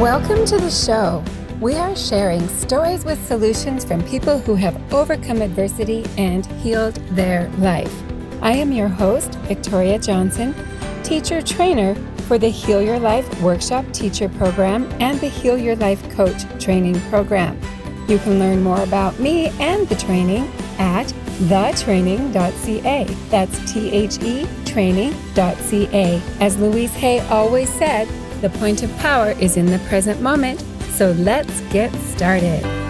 Welcome to the show. We are sharing stories with solutions from people who have overcome adversity and healed their life. I am your host, Victoria Johnson, teacher trainer for the Heal Your Life Workshop Teacher Program and the Heal Your Life Coach Training Program. You can learn more about me and the training at thetraining.ca. That's T H E training.ca. As Louise Hay always said, the point of power is in the present moment. So let's get started.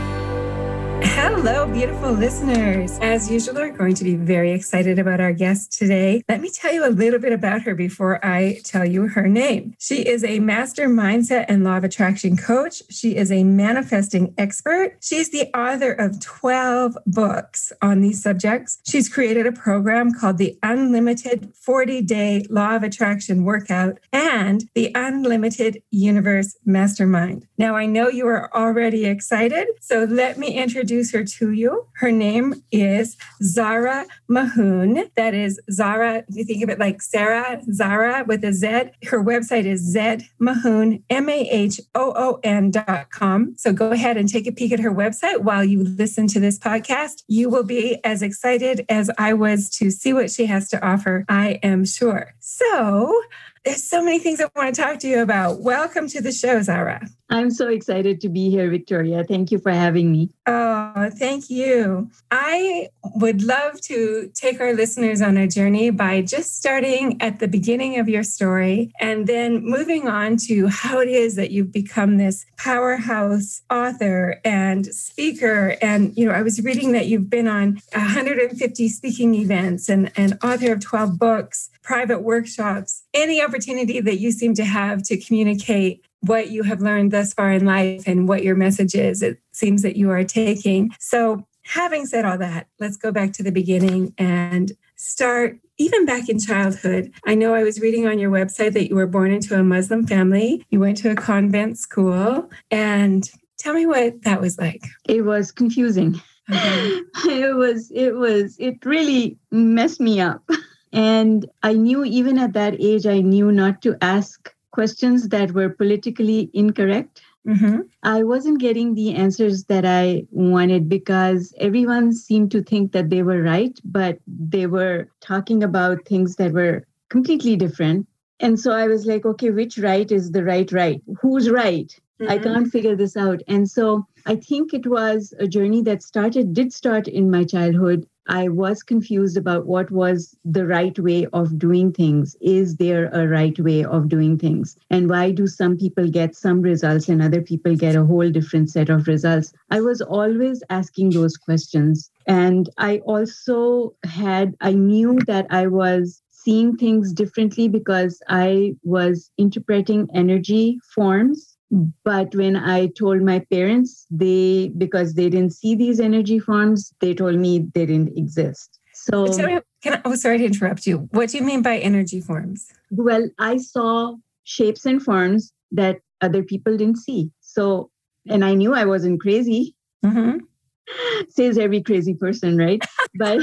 Hello, beautiful listeners. As usual, we're going to be very excited about our guest today. Let me tell you a little bit about her before I tell you her name. She is a master mindset and law of attraction coach. She is a manifesting expert. She's the author of 12 books on these subjects. She's created a program called the Unlimited 40 Day Law of Attraction Workout and the Unlimited Universe Mastermind. Now, I know you are already excited, so let me introduce her to you. Her name is Zara Mahoon. That is Zara, you think of it like Sarah, Zara with a Z. Her website is zmahoon, M-A-H-O-O-N dot com. So go ahead and take a peek at her website while you listen to this podcast. You will be as excited as I was to see what she has to offer, I am sure. So there's so many things I want to talk to you about. Welcome to the show, Zara. I'm so excited to be here, Victoria. Thank you for having me. Oh, thank you. I would love to take our listeners on a journey by just starting at the beginning of your story and then moving on to how it is that you've become this powerhouse author and speaker. And, you know, I was reading that you've been on 150 speaking events and, and author of 12 books, private workshops, any opportunity that you seem to have to communicate what you have learned thus far in life and what your message is. It seems that you are taking. So, having said all that, let's go back to the beginning and start even back in childhood. I know I was reading on your website that you were born into a Muslim family, you went to a convent school, and tell me what that was like. It was confusing. Okay. it was, it was, it really messed me up. And I knew even at that age, I knew not to ask questions that were politically incorrect. Mm-hmm. I wasn't getting the answers that I wanted because everyone seemed to think that they were right, but they were talking about things that were completely different. And so I was like, okay, which right is the right right? Who's right? Mm-hmm. I can't figure this out. And so I think it was a journey that started, did start in my childhood I was confused about what was the right way of doing things. Is there a right way of doing things? And why do some people get some results and other people get a whole different set of results? I was always asking those questions. And I also had, I knew that I was seeing things differently because I was interpreting energy forms but when i told my parents they because they didn't see these energy forms they told me they didn't exist. So can I, oh sorry to interrupt you. What do you mean by energy forms? Well i saw shapes and forms that other people didn't see. So and i knew i wasn't crazy. Mm-hmm. says every crazy person right? But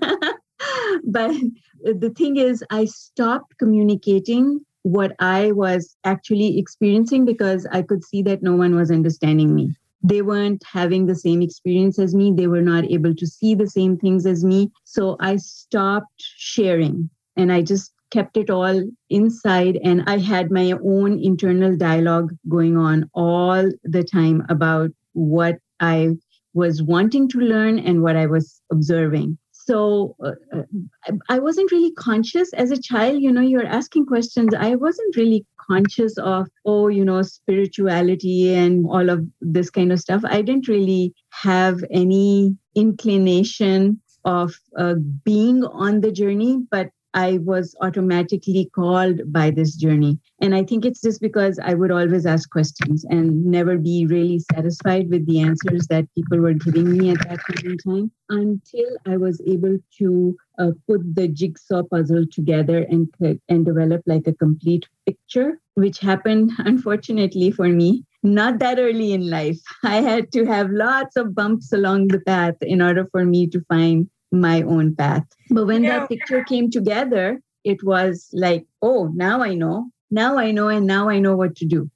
but the thing is i stopped communicating what I was actually experiencing because I could see that no one was understanding me. They weren't having the same experience as me. They were not able to see the same things as me. So I stopped sharing and I just kept it all inside. And I had my own internal dialogue going on all the time about what I was wanting to learn and what I was observing so uh, uh, i wasn't really conscious as a child you know you're asking questions. I wasn't really conscious of oh you know spirituality and all of this kind of stuff. I didn't really have any inclination of uh, being on the journey but I was automatically called by this journey. And I think it's just because I would always ask questions and never be really satisfied with the answers that people were giving me at that point in time until I was able to uh, put the jigsaw puzzle together and, and develop like a complete picture, which happened, unfortunately for me, not that early in life. I had to have lots of bumps along the path in order for me to find my own path. But when that picture came together, it was like, oh, now I know. Now I know, and now I know what to do.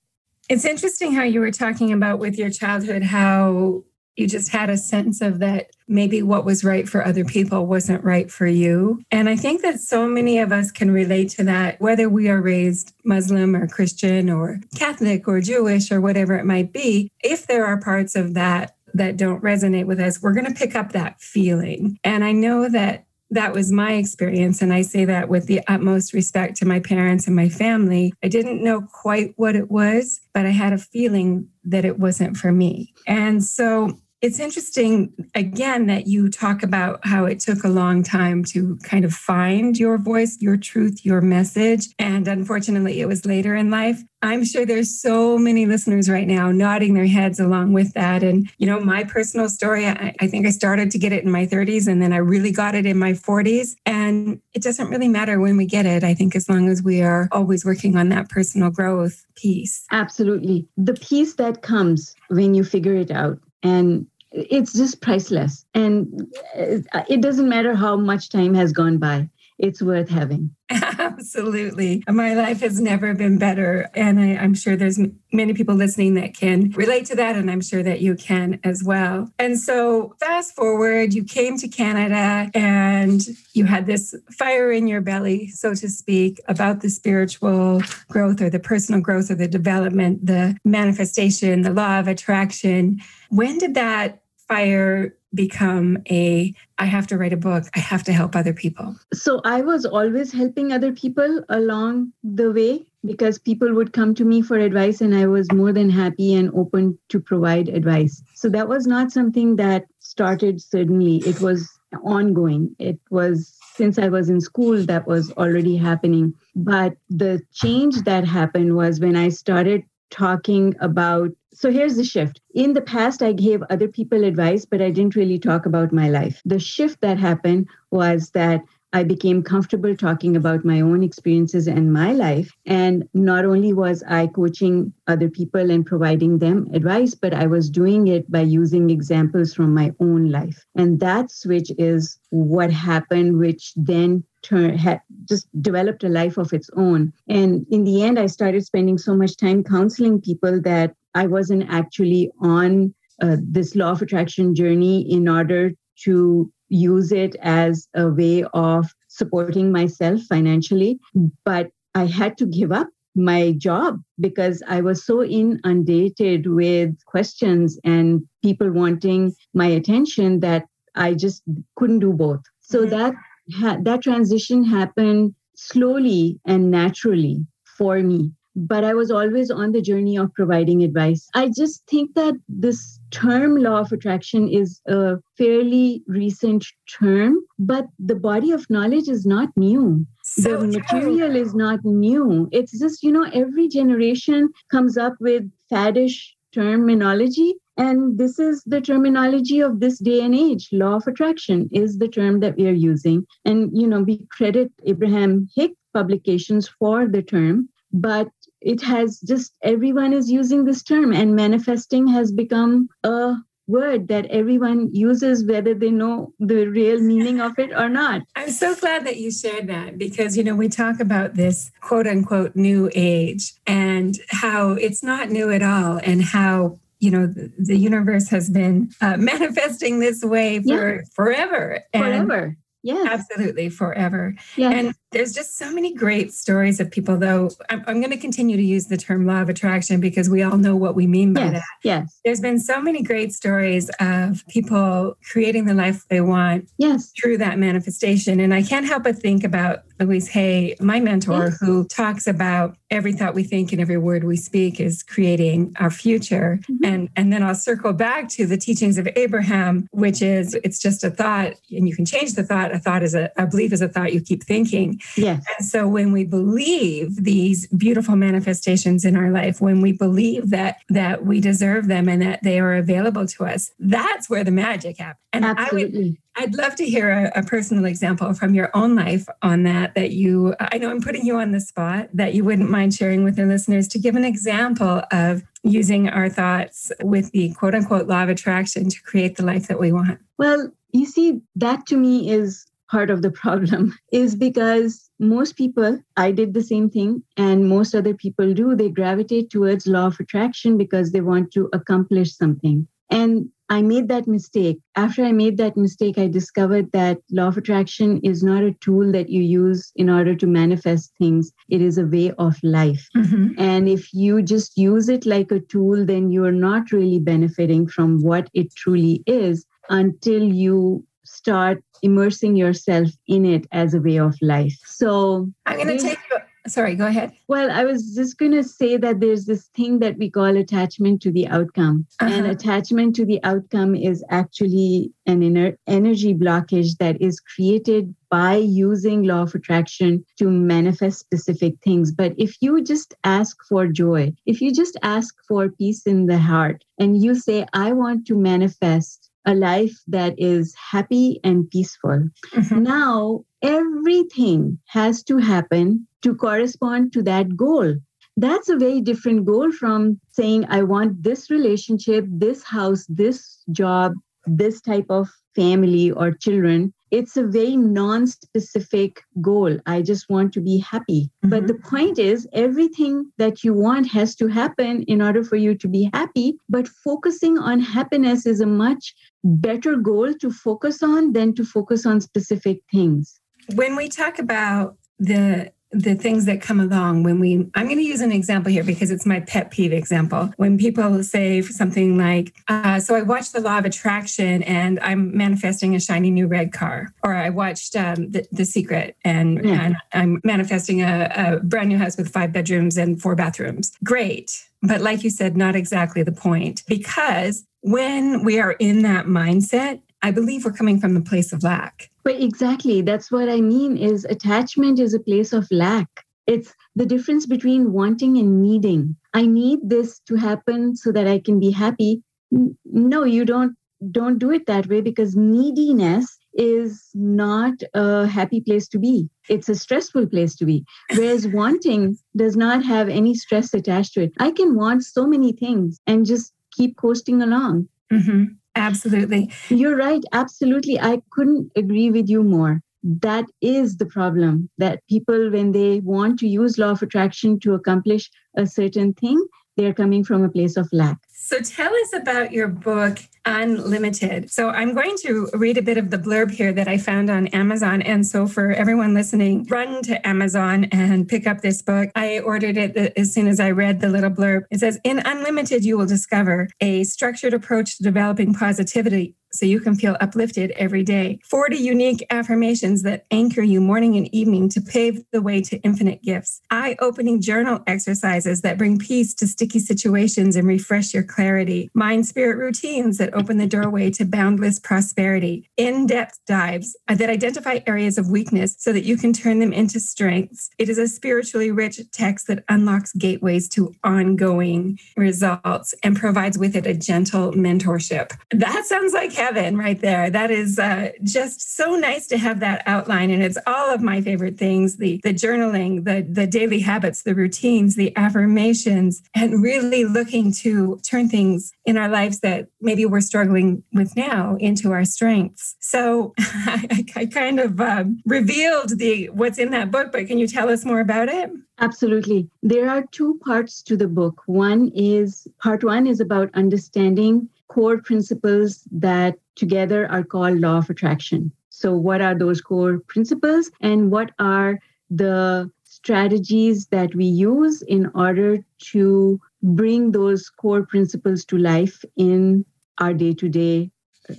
It's interesting how you were talking about with your childhood how you just had a sense of that maybe what was right for other people wasn't right for you. And I think that so many of us can relate to that, whether we are raised Muslim or Christian or Catholic or Jewish or whatever it might be. If there are parts of that that don't resonate with us, we're going to pick up that feeling. And I know that that was my experience. And I say that with the utmost respect to my parents and my family. I didn't know quite what it was, but I had a feeling that it wasn't for me. And so it's interesting, again, that you talk about how it took a long time to kind of find your voice, your truth, your message. And unfortunately, it was later in life. I'm sure there's so many listeners right now nodding their heads along with that. And, you know, my personal story, I, I, think I started to get it in my 30s and then I really got it in my 40s. And it doesn't really matter when we get it. I think as long as we are always working on that personal growth piece. Absolutely. The piece that comes when you figure it out. And it's just priceless. And uh, it doesn't matter how much time has gone by, it's worth having. Absolutely. My life has never been better. And I, am sure there's many people listening that can relate to that. And I'm sure that you can as well. And so, fast forward, you came to Canada and you had this fire in your belly, so to speak, about the spiritual growth or the personal growth or the development, the manifestation, the law of attraction. When did that fire become a I have to write a book, I have to help other people? So I was always helping other people along the way because people would come to me for advice and I was more than happy and open to provide advice. So that was not something that started suddenly. It was ongoing. It was since I was in school that was already happening. But the change that happened was when I started talking about so here's the shift. In the past, I gave other people advice, but I didn't really talk about my life. The shift that happened was that I became comfortable talking about my own experiences and my life. And not only was I coaching other people and providing them advice, but I was doing it by using examples from my own life. And that switch is what happened, which then turn, had just developed a life of its own. And in the end, I started spending so much time counseling people that I wasn't actually on uh, this law of attraction journey in order to use it as a way of supporting myself financially. But I had to give up my job because I was so inundated with questions and people wanting my attention that I just couldn't do both. So mm-hmm. that ha- that transition happened slowly and naturally for me but I was always on the journey of providing advice. I just think that this term law of attraction is a fairly recent term, but the body of knowledge is not new. So the material true. is not new. It's just, you know, every generation comes up with faddish terminology. And this is the terminology of this day and age. Law of attraction is the term that we are using. And, you know, we credit Abraham Hicks publications for the term but it has just everyone is using this term and manifesting has become a word that everyone uses whether they know the real meaning of it or not. I'm so glad that you shared that because you know we talk about this quote unquote new age and how it's not new at all and how you know the, the universe has been uh, manifesting this way for yeah. forever and forever. Yeah. absolutely forever. Yeah. And there's just so many great stories of people, though. I'm, I'm, going to continue to use the term law of attraction because we all know what we mean by yes, that. Yes. There's been so many great stories of people creating the life they want yes. through that manifestation. And I can't help but think about Louise Hay, my mentor, yes. who talks about every thought we think and every word we speak is creating our future. Mm-hmm. And, and then I'll circle back to the teachings of Abraham, which is it's just a thought and you can change the thought. A thought is a, a belief is a thought you keep thinking. Yes. And so when we believe these beautiful manifestations in our life, when we believe that that we deserve them and that they are available to us, that's where the magic happens. And Absolutely. I would, I'd love to hear a, a, personal example from your own life on that. That you, I know I'm putting you on the spot. That you wouldn't mind sharing with the listeners to give an example of using our thoughts with the quote unquote law of attraction to create the life that we want. Well, you see, that to me is part of the problem is because most people, I did the same thing, and most other people do, they gravitate towards law of attraction because they want to accomplish something. And I made that mistake. After I made that mistake, I discovered that law of attraction is not a tool that you use in order to manifest things. It is a way of life. Mm-hmm. And if you just use it like a tool, then you are not really benefiting from what it truly is until you start immersing yourself in it as a way of life. So I'm going to take you Sorry, go ahead. Well, I was just going to say that there's this thing that we call attachment to the outcome. Uh-huh. And attachment to the outcome is actually an inner energy blockage that is created by using law of attraction to manifest specific things. But if you just ask for joy, if you just ask for peace in the heart, and you say, I want to manifest a life that is happy and peaceful. Mm-hmm. Now, everything has to happen to correspond to that goal. That's a very different goal from saying, I want this relationship, this house, this job, this type of family or children. It's a very non specific goal. I just want to be happy. Mm-hmm. But the point is, everything that you want has to happen in order for you to be happy. But focusing on happiness is a much better goal to focus on than to focus on specific things. When we talk about the the things that come along when we i'm going to use an example here because it's my pet peeve example. When people say something like uh, so i watched the law of attraction and i'm manifesting a shiny new red car or i watched um, the, the secret and, mm. and i'm manifesting a, a brand new house with five bedrooms and four bathrooms. Great. But like you said not exactly the point because when we are in that mindset I believe we're coming from the place of lack. But exactly, that's what I mean is attachment is a place of lack. It's the difference between wanting and needing. I need this to happen so that I can be happy. No, you don't don't do it that way because neediness is not a happy place to be. It's a stressful place to be. Whereas wanting does not have any stress attached to it. I can want so many things and just keep coasting along. Mm-hmm. Absolutely. You're right. Absolutely. I couldn't agree with you more. That is the problem that people, when they want to use law of attraction to accomplish a certain thing, they're coming from a place of lack. So tell us about your book, Unlimited. So I'm going to read a bit of the blurb here that I found on Amazon. And so for everyone listening, run to Amazon and pick up this book. I ordered it as soon as I read the little blurb. It says, In Unlimited, you will discover a structured approach to developing positivity so you can feel uplifted every day. 40 unique affirmations that anchor you morning and evening to pave the way to infinite gifts. Eye opening journal exercises that bring peace to sticky situations and refresh your clarity. Mind spirit routines that open the doorway to boundless prosperity. In depth dives that identify areas of weakness so that you can turn them into strengths. It is a spiritually rich text that unlocks gateways to ongoing results and provides with it a gentle mentorship. That sounds like heaven right there. That is uh, just so nice to have that outline. And it's all of my favorite things the, the journaling, the, the daily habits, the routines, the affirmations, and really looking to turn things in our lives that maybe we're struggling with now into our strengths. So I, I kind of um, revealed the what's in that book, but can you tell us more about it? Absolutely. There are two parts to the book. One is part one is about understanding core principles that together are called law of attraction. So, what are those core principles, and what are the strategies that we use in order to bring those core principles to life in our day to day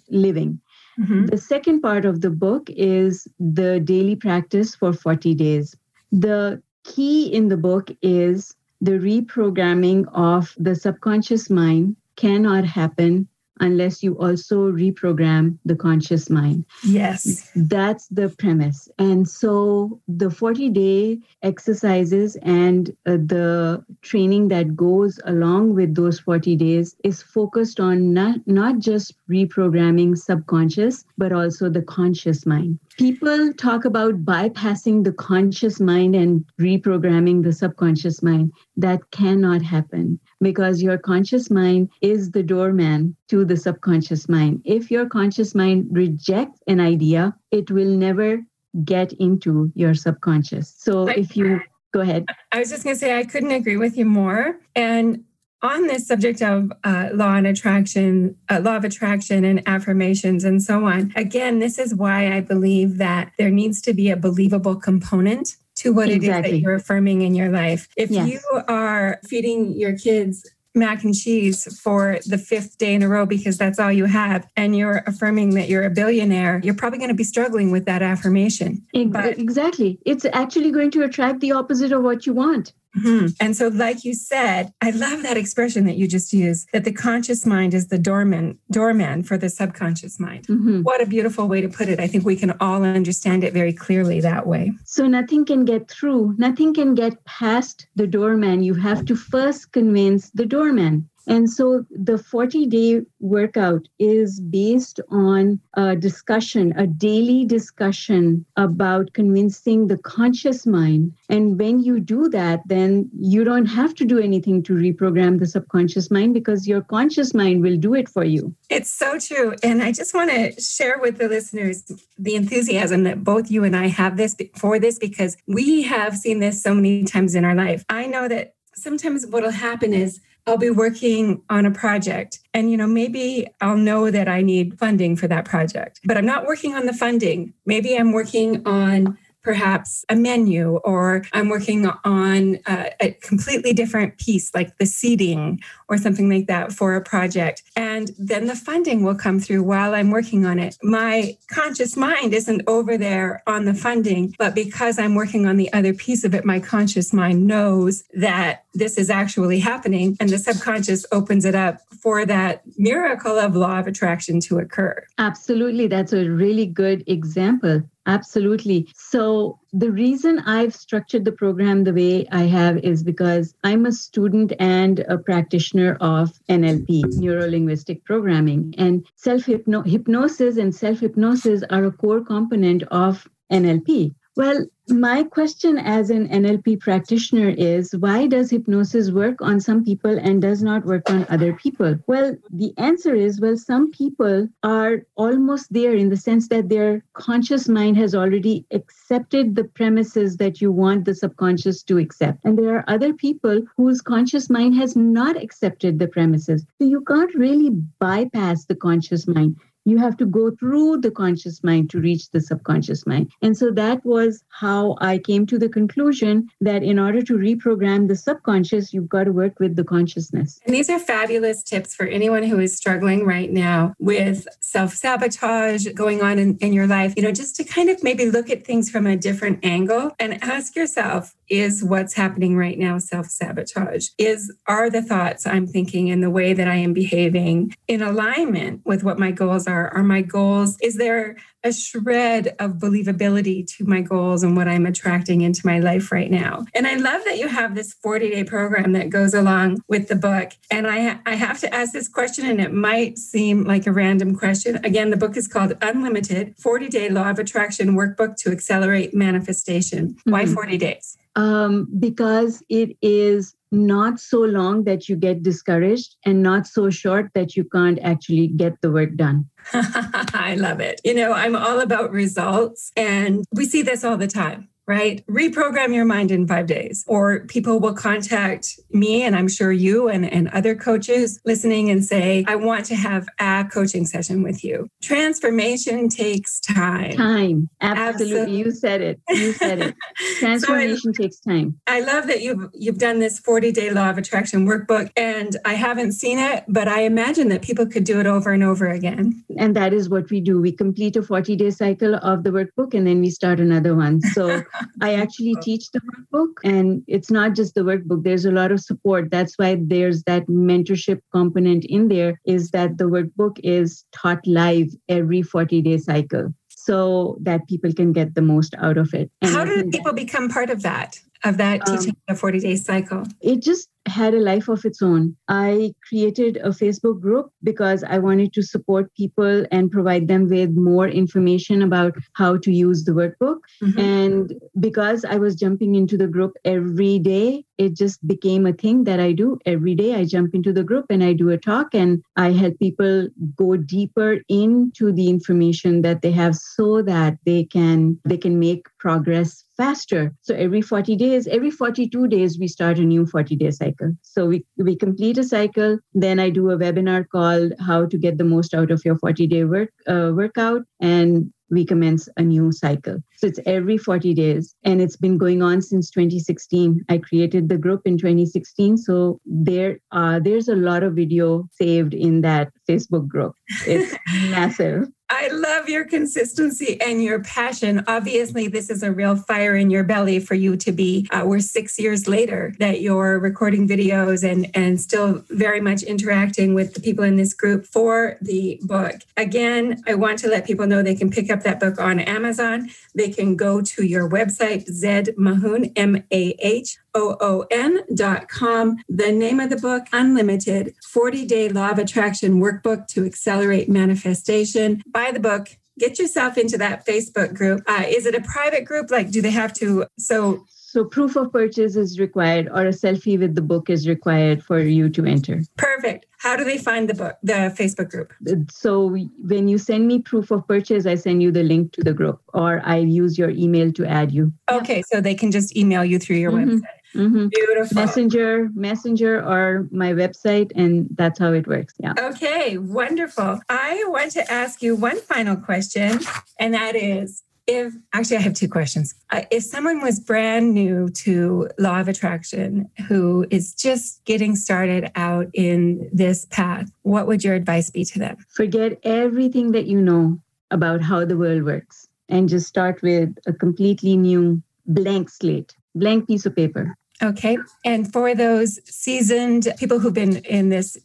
living? Mm-hmm. The second part of the book is the daily practice for 40 days. The key in the book is the reprogramming of the subconscious mind cannot happen unless you also reprogram the conscious mind. Yes. That's the premise. And so the 40 day exercises and uh, the training that goes along with those 40 days is focused on not, not just reprogramming subconscious, but also the conscious mind. People talk about bypassing the conscious mind and reprogramming the subconscious mind. That cannot happen because your conscious mind is the doorman to the subconscious mind. If your conscious mind rejects an idea, it will never get into your subconscious. So if you go ahead. I was just going to say, I couldn't agree with you more. And on this subject of uh, law and attraction, uh, law of attraction and affirmations and so on, again, this is why I believe that there needs to be a believable component to what exactly. it is that you're affirming in your life. If yes. you are feeding your kids mac and cheese for the fifth day in a row because that's all you have and you're affirming that you're a billionaire you're probably going to be struggling with that affirmation but, exactly it's actually going to attract the opposite of what you want Mm-hmm. And so, like you said, I love that expression that you just used that the conscious mind is the doorman, doorman for the subconscious mind. Mm-hmm. What a beautiful way to put it. I think we can all understand it very clearly that way. So, nothing can get through, nothing can get past the doorman. You have to first convince the doorman. And so the 40 day workout is based on a discussion, a daily discussion about convincing the conscious mind. And when you do that, then you don't have to do anything to reprogram the subconscious mind because your conscious mind will do it for you. It's so true. And I just want to share with the listeners the enthusiasm that both you and I have this for this because we have seen this so many times in our life. I know that sometimes what'll happen is I'll be working on a project. And you know maybe I'll know that I need funding for that project but I'm not working on the funding. Maybe I'm working on perhaps a menu or I'm working on a, a, completely different piece like the seating or something like that for a project. And then the funding will come through while I'm working on it. My conscious mind isn't over there on the funding, but because I'm working on the other piece of it, my conscious mind knows that this is actually happening and the subconscious opens it up for that miracle of law of attraction to occur. Absolutely. That's a really good example. Absolutely. So, the reason I've structured the program the way I have is because I'm a student and a practitioner of NLP, neuro linguistic programming. And self hypnosis and self hypnosis are a core component of NLP. Well, my question as an NLP practitioner is why does hypnosis work on some people and does not work on other people? Well, the answer is well, some people are almost there in the sense that their conscious mind has already accepted the premises that you want the subconscious to accept. And there are other people whose conscious mind has not accepted the premises. So you can't really bypass the conscious mind you have to go through the conscious mind to reach the subconscious mind. And so that was how I came to the conclusion that in order to reprogram the subconscious, you've got to work with the consciousness. And these are fabulous tips for anyone who is struggling right now with self sabotage going on in, in your life, you know, just to kind of maybe look at things from a different angle and ask yourself, is what's happening right now self sabotage? Is are the thoughts I'm thinking and the way that I am behaving in alignment with what my goals are? Are my goals, is there a shred of believability to my goals and what I'm attracting into my life right now? And I love that you have this 40 day program that goes along with the book. And I, I have to ask this question, and it might seem like a random question. Again, the book is called Unlimited 40 Day Law of Attraction Workbook to Accelerate Manifestation. Mm-hmm. Why 40 days? Um, because it is not so long that you get discouraged and not so short that you can't actually get the work done. I love it. You know, I'm all about results, and we see this all the time right? Reprogram your mind in five days. Or people will contact me, and I'm sure you and, and other coaches listening and say, I want to have a coaching session with you. Transformation takes time. Time. Absolutely. Absolutely. You said it. You said it. Transformation so I, takes time. I love that you've you've done this 40-day law of attraction workbook. And I haven't seen it, but I imagine that people could do it over and over again. And that is what we do. We complete a 40-day cycle of the workbook and then we start another one. So I actually teach the workbook, and it's not just the workbook. There's a lot of support. That's why there's that mentorship component in there. Is that the workbook is taught live every 40 day cycle so that people can get the most out of it. And How do people become part of that? Of that um, teaching the 40 day cycle? It just had a life of its own. I created a Facebook group because I wanted to support people and provide them with more information about how to use the workbook. Mm-hmm. And because I was jumping into the group every day, it just became a thing that I do every day. I jump into the group and I do a talk and I help people go deeper into the information that they have so that they can they can make progress faster. So every 40 days, every 42 days, we start a new 40 day cycle. So we, we complete a cycle. Then I do a webinar called How to Get the Most Out of Your 40 Day Work uh, Workout. And we commence a new cycle. So it's every 40 days and it's been going on since 2016. I created the group in 2016. So there uh, there's a lot of video saved in that Facebook group. It's massive. I love your consistency and your passion. Obviously, this is a real fire in your belly for you to be. Uh, we're six years later that you're recording videos and, and still very much interacting with the people in this group for the book. Again, I want to let people know they can pick up that book on Amazon. They can go to your website, Zed Mahoon, M A H O O N dot com. The name of the book, Unlimited 40 Day Law of Attraction Workbook to Accelerate Manifestation. Buy the book. Get yourself into that Facebook group. Uh, is it a private group? Like, do they have to? So, so proof of purchase is required or a selfie with the book is required for you to enter. Perfect. How do they find the book, the Facebook group? So when you send me proof of purchase, I send you the link to the group or I use your email to add you. Okay, so they can just email you through your mm-hmm. website. Mm-hmm. Beautiful. Messenger, Messenger, or my website, and that's how it works. Yeah. Okay, wonderful. I want to ask you one final question, and that is if actually i have two questions uh, if someone was brand new to law of attraction who is just getting started out in this path what would your advice be to them forget everything that you know about how the world works and just start with a completely new blank slate blank piece of paper okay and for those seasoned people who've been in this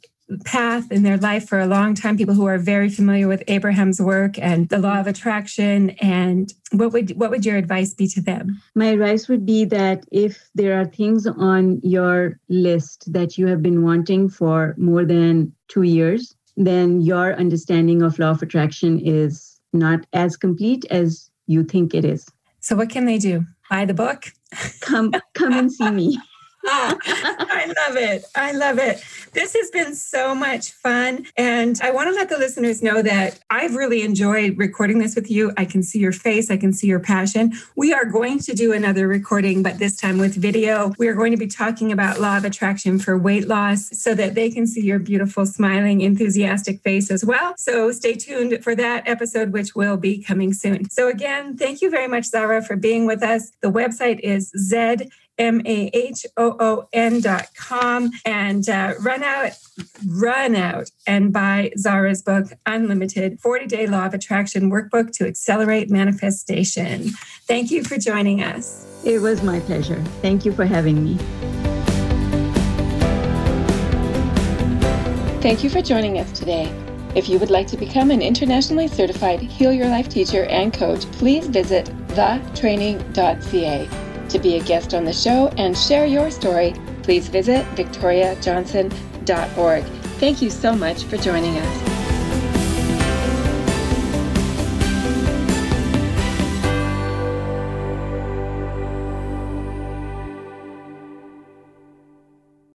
path in their life for a long time, people who are very familiar with Abraham's work and the law of attraction. And what would what would your advice be to them? My advice would be that if there are things on your list that you have been wanting for more than two years, then your understanding of law of attraction is not as complete as you think it is. So what can they do? Buy the book? Come come and see me. I love it. I love it. This has been so much fun. And I want to let the listeners know that I've really enjoyed recording this with you. I can see your face, I can see your passion. We are going to do another recording, but this time with video. We are going to be talking about law of attraction for weight loss so that they can see your beautiful, smiling, enthusiastic face as well. So stay tuned for that episode, which will be coming soon. So, again, thank you very much, Zara, for being with us. The website is Zed M A H O O N dot com, and uh, run out, run out and buy Zara's book, Unlimited 40 Day Law of Attraction Workbook to Accelerate Manifestation. Thank you for joining us. It was my pleasure. Thank you for having me. Thank you for joining us today. If you would like to become an internationally certified Heal Your Life teacher and coach, please visit thetraining.ca. To be a guest on the show and share your story, please visit victoriajohnson.org. Thank you so much for joining us.